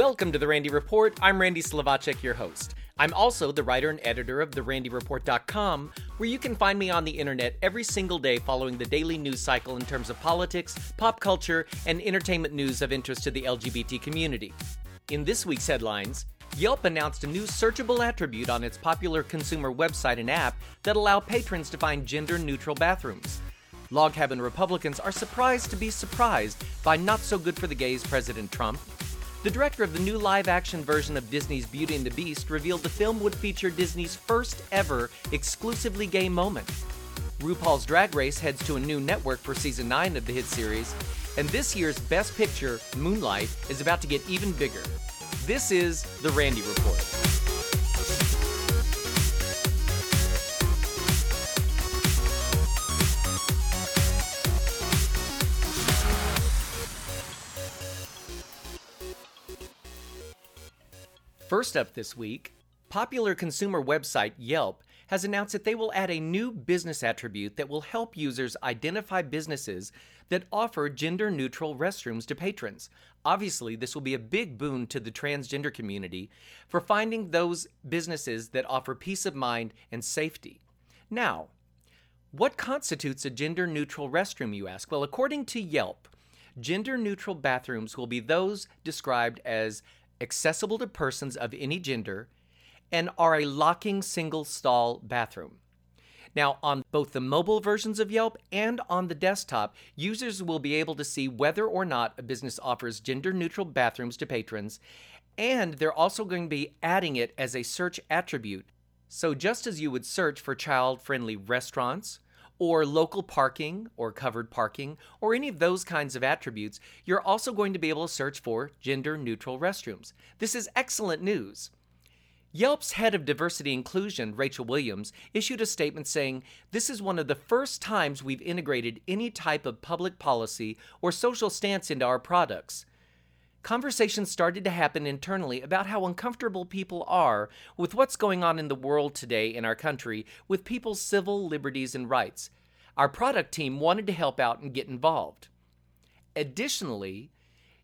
Welcome to the Randy Report. I'm Randy Slovacek, your host. I'm also the writer and editor of therandyreport.com, where you can find me on the internet every single day following the daily news cycle in terms of politics, pop culture, and entertainment news of interest to the LGBT community. In this week's headlines, Yelp announced a new searchable attribute on its popular consumer website and app that allow patrons to find gender neutral bathrooms. Log cabin Republicans are surprised to be surprised by not so good for the gays President Trump. The director of the new live action version of Disney's Beauty and the Beast revealed the film would feature Disney's first ever exclusively gay moment. RuPaul's Drag Race heads to a new network for season 9 of the hit series, and this year's Best Picture, Moonlight, is about to get even bigger. This is The Randy Report. First up this week, popular consumer website Yelp has announced that they will add a new business attribute that will help users identify businesses that offer gender neutral restrooms to patrons. Obviously, this will be a big boon to the transgender community for finding those businesses that offer peace of mind and safety. Now, what constitutes a gender neutral restroom, you ask? Well, according to Yelp, gender neutral bathrooms will be those described as accessible to persons of any gender and are a locking single stall bathroom. Now, on both the mobile versions of Yelp and on the desktop, users will be able to see whether or not a business offers gender neutral bathrooms to patrons, and they're also going to be adding it as a search attribute. So, just as you would search for child friendly restaurants, or local parking, or covered parking, or any of those kinds of attributes, you're also going to be able to search for gender neutral restrooms. This is excellent news. Yelp's head of diversity inclusion, Rachel Williams, issued a statement saying, This is one of the first times we've integrated any type of public policy or social stance into our products. Conversations started to happen internally about how uncomfortable people are with what's going on in the world today in our country with people's civil liberties and rights. Our product team wanted to help out and get involved. Additionally,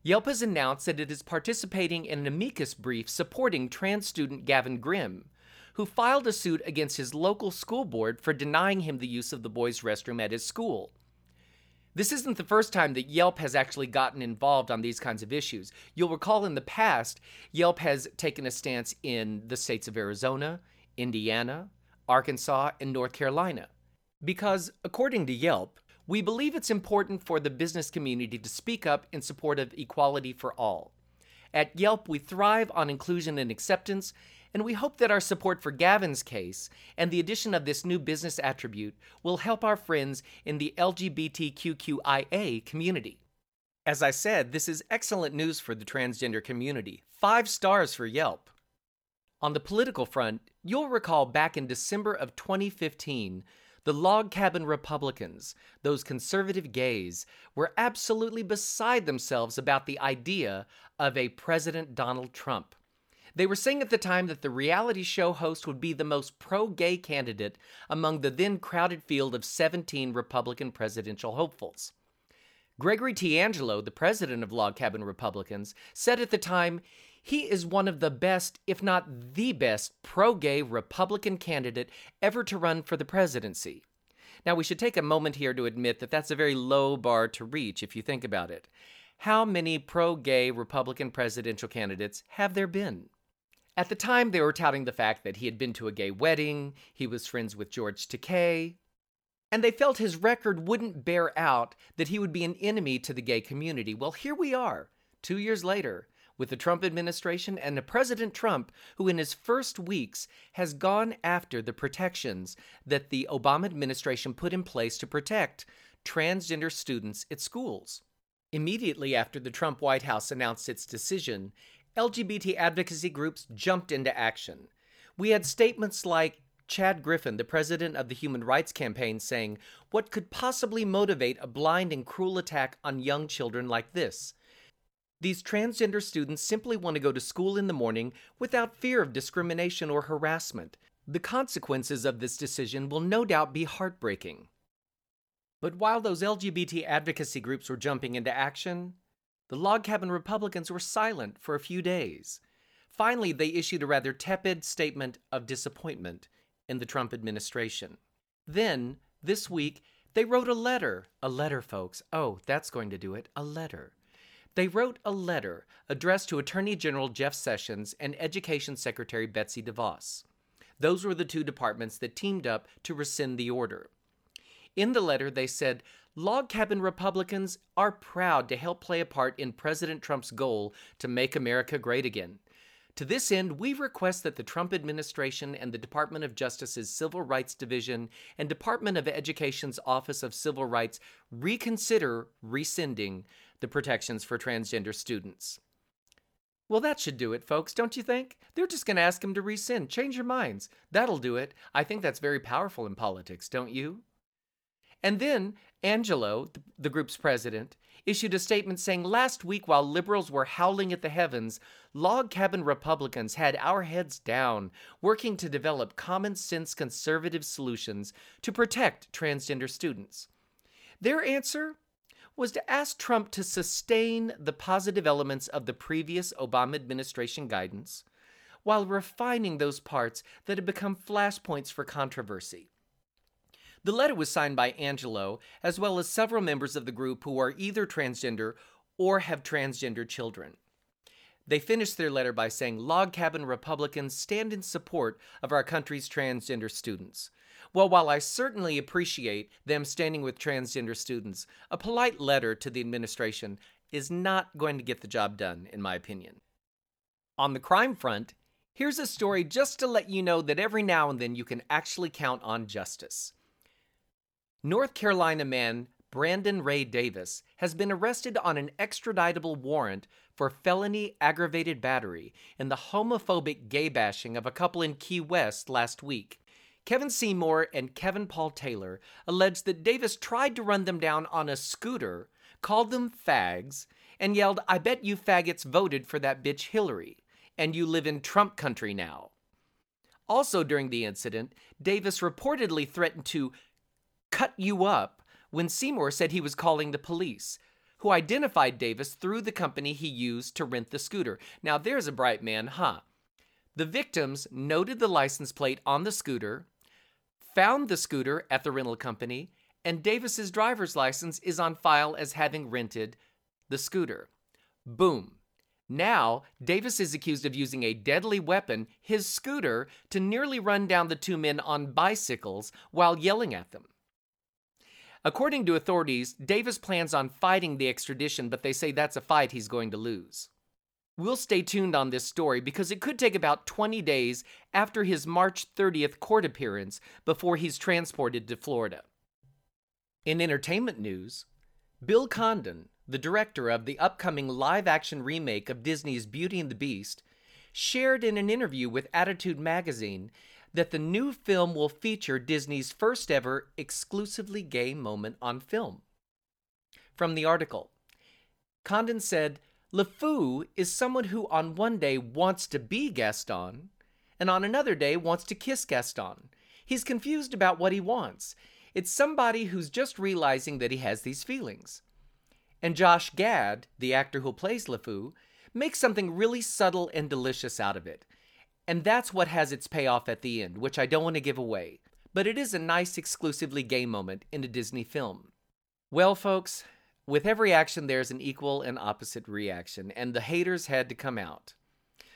Yelp has announced that it is participating in an amicus brief supporting trans student Gavin Grimm, who filed a suit against his local school board for denying him the use of the boys' restroom at his school. This isn't the first time that Yelp has actually gotten involved on these kinds of issues. You'll recall in the past, Yelp has taken a stance in the states of Arizona, Indiana, Arkansas, and North Carolina. Because, according to Yelp, we believe it's important for the business community to speak up in support of equality for all. At Yelp, we thrive on inclusion and acceptance, and we hope that our support for Gavin's case and the addition of this new business attribute will help our friends in the LGBTQIA community. As I said, this is excellent news for the transgender community. Five stars for Yelp. On the political front, you'll recall back in December of 2015, the log cabin Republicans, those conservative gays, were absolutely beside themselves about the idea of a President Donald Trump. They were saying at the time that the reality show host would be the most pro gay candidate among the then crowded field of 17 Republican presidential hopefuls. Gregory T. Angelo, the president of Log Cabin Republicans, said at the time he is one of the best, if not the best, pro gay Republican candidate ever to run for the presidency. Now, we should take a moment here to admit that that's a very low bar to reach if you think about it. How many pro gay Republican presidential candidates have there been? At the time, they were touting the fact that he had been to a gay wedding, he was friends with George Takei, and they felt his record wouldn't bear out that he would be an enemy to the gay community. Well, here we are, two years later, with the Trump administration and a President Trump who, in his first weeks, has gone after the protections that the Obama administration put in place to protect transgender students at schools. Immediately after the Trump White House announced its decision, LGBT advocacy groups jumped into action. We had statements like Chad Griffin, the president of the Human Rights Campaign, saying, What could possibly motivate a blind and cruel attack on young children like this? These transgender students simply want to go to school in the morning without fear of discrimination or harassment. The consequences of this decision will no doubt be heartbreaking. But while those LGBT advocacy groups were jumping into action, The log cabin Republicans were silent for a few days. Finally, they issued a rather tepid statement of disappointment in the Trump administration. Then, this week, they wrote a letter. A letter, folks. Oh, that's going to do it. A letter. They wrote a letter addressed to Attorney General Jeff Sessions and Education Secretary Betsy DeVos. Those were the two departments that teamed up to rescind the order. In the letter, they said log cabin Republicans are proud to help play a part in President Trump's goal to make America great again. To this end, we request that the Trump administration and the Department of Justice's Civil Rights Division and Department of Education's Office of Civil Rights reconsider rescinding the protections for transgender students. Well, that should do it, folks, don't you think? They're just going to ask them to rescind. Change your minds. That'll do it. I think that's very powerful in politics, don't you? And then Angelo, the group's president, issued a statement saying last week, while liberals were howling at the heavens, log cabin Republicans had our heads down, working to develop common sense conservative solutions to protect transgender students. Their answer was to ask Trump to sustain the positive elements of the previous Obama administration guidance while refining those parts that had become flashpoints for controversy. The letter was signed by Angelo, as well as several members of the group who are either transgender or have transgender children. They finished their letter by saying Log Cabin Republicans stand in support of our country's transgender students. Well, while I certainly appreciate them standing with transgender students, a polite letter to the administration is not going to get the job done, in my opinion. On the crime front, here's a story just to let you know that every now and then you can actually count on justice. North Carolina man Brandon Ray Davis has been arrested on an extraditable warrant for felony aggravated battery in the homophobic gay bashing of a couple in Key West last week. Kevin Seymour and Kevin Paul Taylor alleged that Davis tried to run them down on a scooter, called them fags, and yelled, I bet you faggots voted for that bitch Hillary, and you live in Trump country now. Also, during the incident, Davis reportedly threatened to cut you up when Seymour said he was calling the police, who identified Davis through the company he used to rent the scooter. Now, there's a bright man, huh? The victims noted the license plate on the scooter, found the scooter at the rental company, and Davis's driver's license is on file as having rented the scooter. Boom. Now, Davis is accused of using a deadly weapon, his scooter, to nearly run down the two men on bicycles while yelling at them. According to authorities, Davis plans on fighting the extradition, but they say that's a fight he's going to lose. We'll stay tuned on this story because it could take about 20 days after his March 30th court appearance before he's transported to Florida. In entertainment news, Bill Condon, the director of the upcoming live action remake of Disney's Beauty and the Beast, shared in an interview with Attitude magazine that the new film will feature Disney's first ever exclusively gay moment on film. From the article, Condon said, LeFou is someone who on one day wants to be Gaston, and on another day wants to kiss Gaston. He's confused about what he wants. It's somebody who's just realizing that he has these feelings. And Josh Gad, the actor who plays LeFou, makes something really subtle and delicious out of it. And that's what has its payoff at the end, which I don't want to give away. But it is a nice exclusively gay moment in a Disney film. Well, folks, with every action there's an equal and opposite reaction, and the haters had to come out.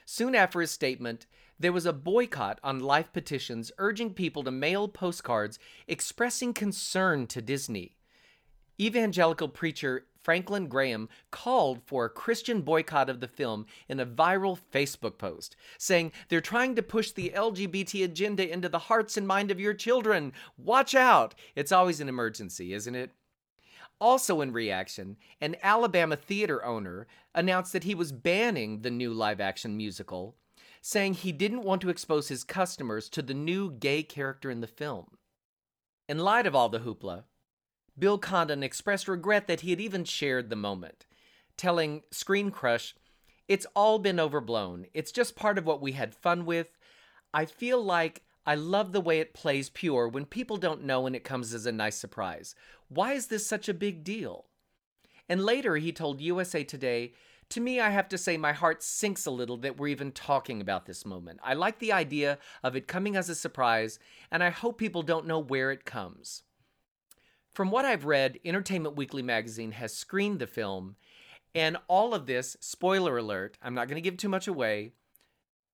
Soon after his statement, there was a boycott on life petitions urging people to mail postcards expressing concern to Disney. Evangelical preacher Franklin Graham called for a Christian boycott of the film in a viral Facebook post, saying they're trying to push the LGBT agenda into the hearts and mind of your children. Watch out! It's always an emergency, isn't it? Also, in reaction, an Alabama theater owner announced that he was banning the new live action musical, saying he didn't want to expose his customers to the new gay character in the film. In light of all the hoopla, Bill Condon expressed regret that he had even shared the moment, telling Screen Crush, It's all been overblown. It's just part of what we had fun with. I feel like I love the way it plays pure when people don't know and it comes as a nice surprise. Why is this such a big deal? And later, he told USA Today, To me, I have to say my heart sinks a little that we're even talking about this moment. I like the idea of it coming as a surprise, and I hope people don't know where it comes. From what I've read, Entertainment Weekly magazine has screened the film, and all of this, spoiler alert, I'm not going to give too much away,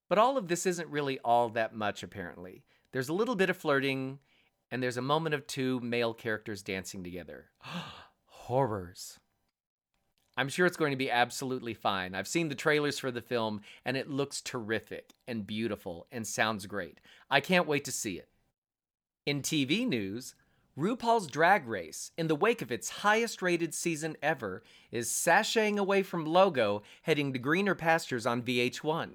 but all of this isn't really all that much, apparently. There's a little bit of flirting, and there's a moment of two male characters dancing together. Horrors. I'm sure it's going to be absolutely fine. I've seen the trailers for the film, and it looks terrific and beautiful and sounds great. I can't wait to see it. In TV news, RuPaul's Drag Race, in the wake of its highest rated season ever, is sashaying away from Logo, heading to greener pastures on VH1.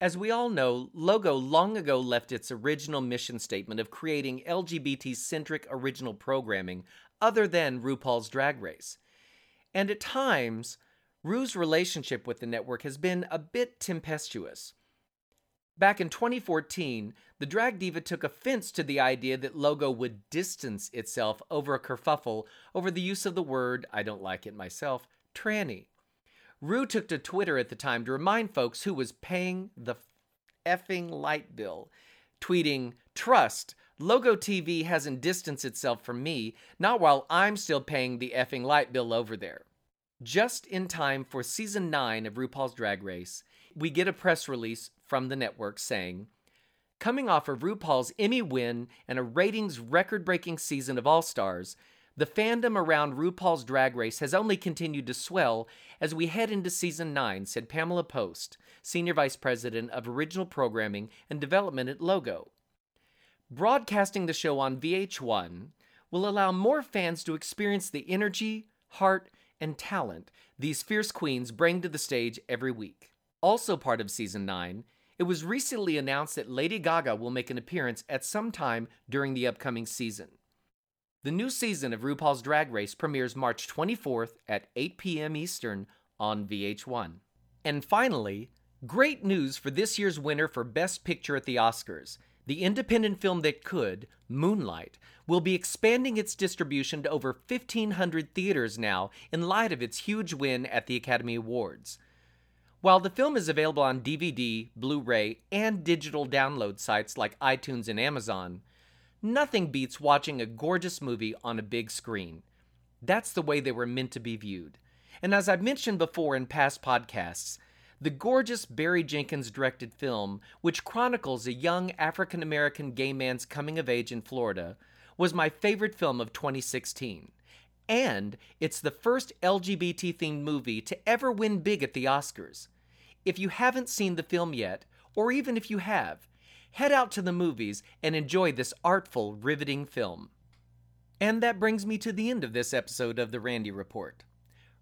As we all know, Logo long ago left its original mission statement of creating LGBT centric original programming other than RuPaul's Drag Race. And at times, Ru's relationship with the network has been a bit tempestuous. Back in 2014, the drag diva took offense to the idea that Logo would distance itself over a kerfuffle over the use of the word, I don't like it myself, tranny. Ru took to Twitter at the time to remind folks who was paying the effing light bill, tweeting, Trust, Logo TV hasn't distanced itself from me, not while I'm still paying the effing light bill over there. Just in time for season 9 of RuPaul's Drag Race, we get a press release from the network saying, Coming off of RuPaul's Emmy win and a ratings record breaking season of All Stars, the fandom around RuPaul's Drag Race has only continued to swell as we head into season 9, said Pamela Post, Senior Vice President of Original Programming and Development at Logo. Broadcasting the show on VH1 will allow more fans to experience the energy, heart, and talent these fierce queens bring to the stage every week. Also part of season 9 it was recently announced that Lady Gaga will make an appearance at some time during the upcoming season. The new season of RuPaul's Drag Race premieres March 24th at 8 p.m. Eastern on VH1. And finally, great news for this year's winner for Best Picture at the Oscars. The independent film that could, Moonlight, will be expanding its distribution to over 1,500 theaters now in light of its huge win at the Academy Awards. While the film is available on DVD, Blu ray, and digital download sites like iTunes and Amazon, nothing beats watching a gorgeous movie on a big screen. That's the way they were meant to be viewed. And as I've mentioned before in past podcasts, the gorgeous Barry Jenkins directed film, which chronicles a young African American gay man's coming of age in Florida, was my favorite film of 2016. And it's the first LGBT themed movie to ever win big at the Oscars. If you haven't seen the film yet, or even if you have, head out to the movies and enjoy this artful, riveting film. And that brings me to the end of this episode of The Randy Report.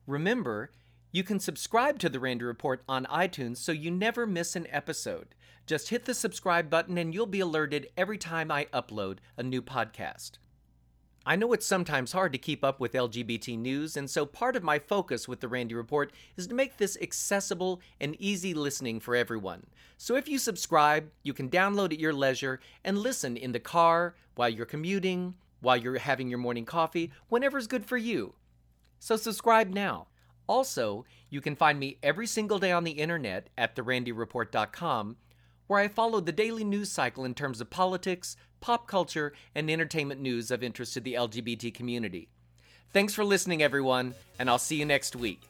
Remember, you can subscribe to The Randy Report on iTunes so you never miss an episode. Just hit the subscribe button and you'll be alerted every time I upload a new podcast. I know it's sometimes hard to keep up with LGBT news, and so part of my focus with the Randy Report is to make this accessible and easy listening for everyone. So if you subscribe, you can download at your leisure and listen in the car, while you're commuting, while you're having your morning coffee, whenever's good for you. So subscribe now. Also, you can find me every single day on the internet at therandyreport.com where I follow the daily news cycle in terms of politics, pop culture, and entertainment news of interest to the LGBT community. Thanks for listening, everyone, and I'll see you next week.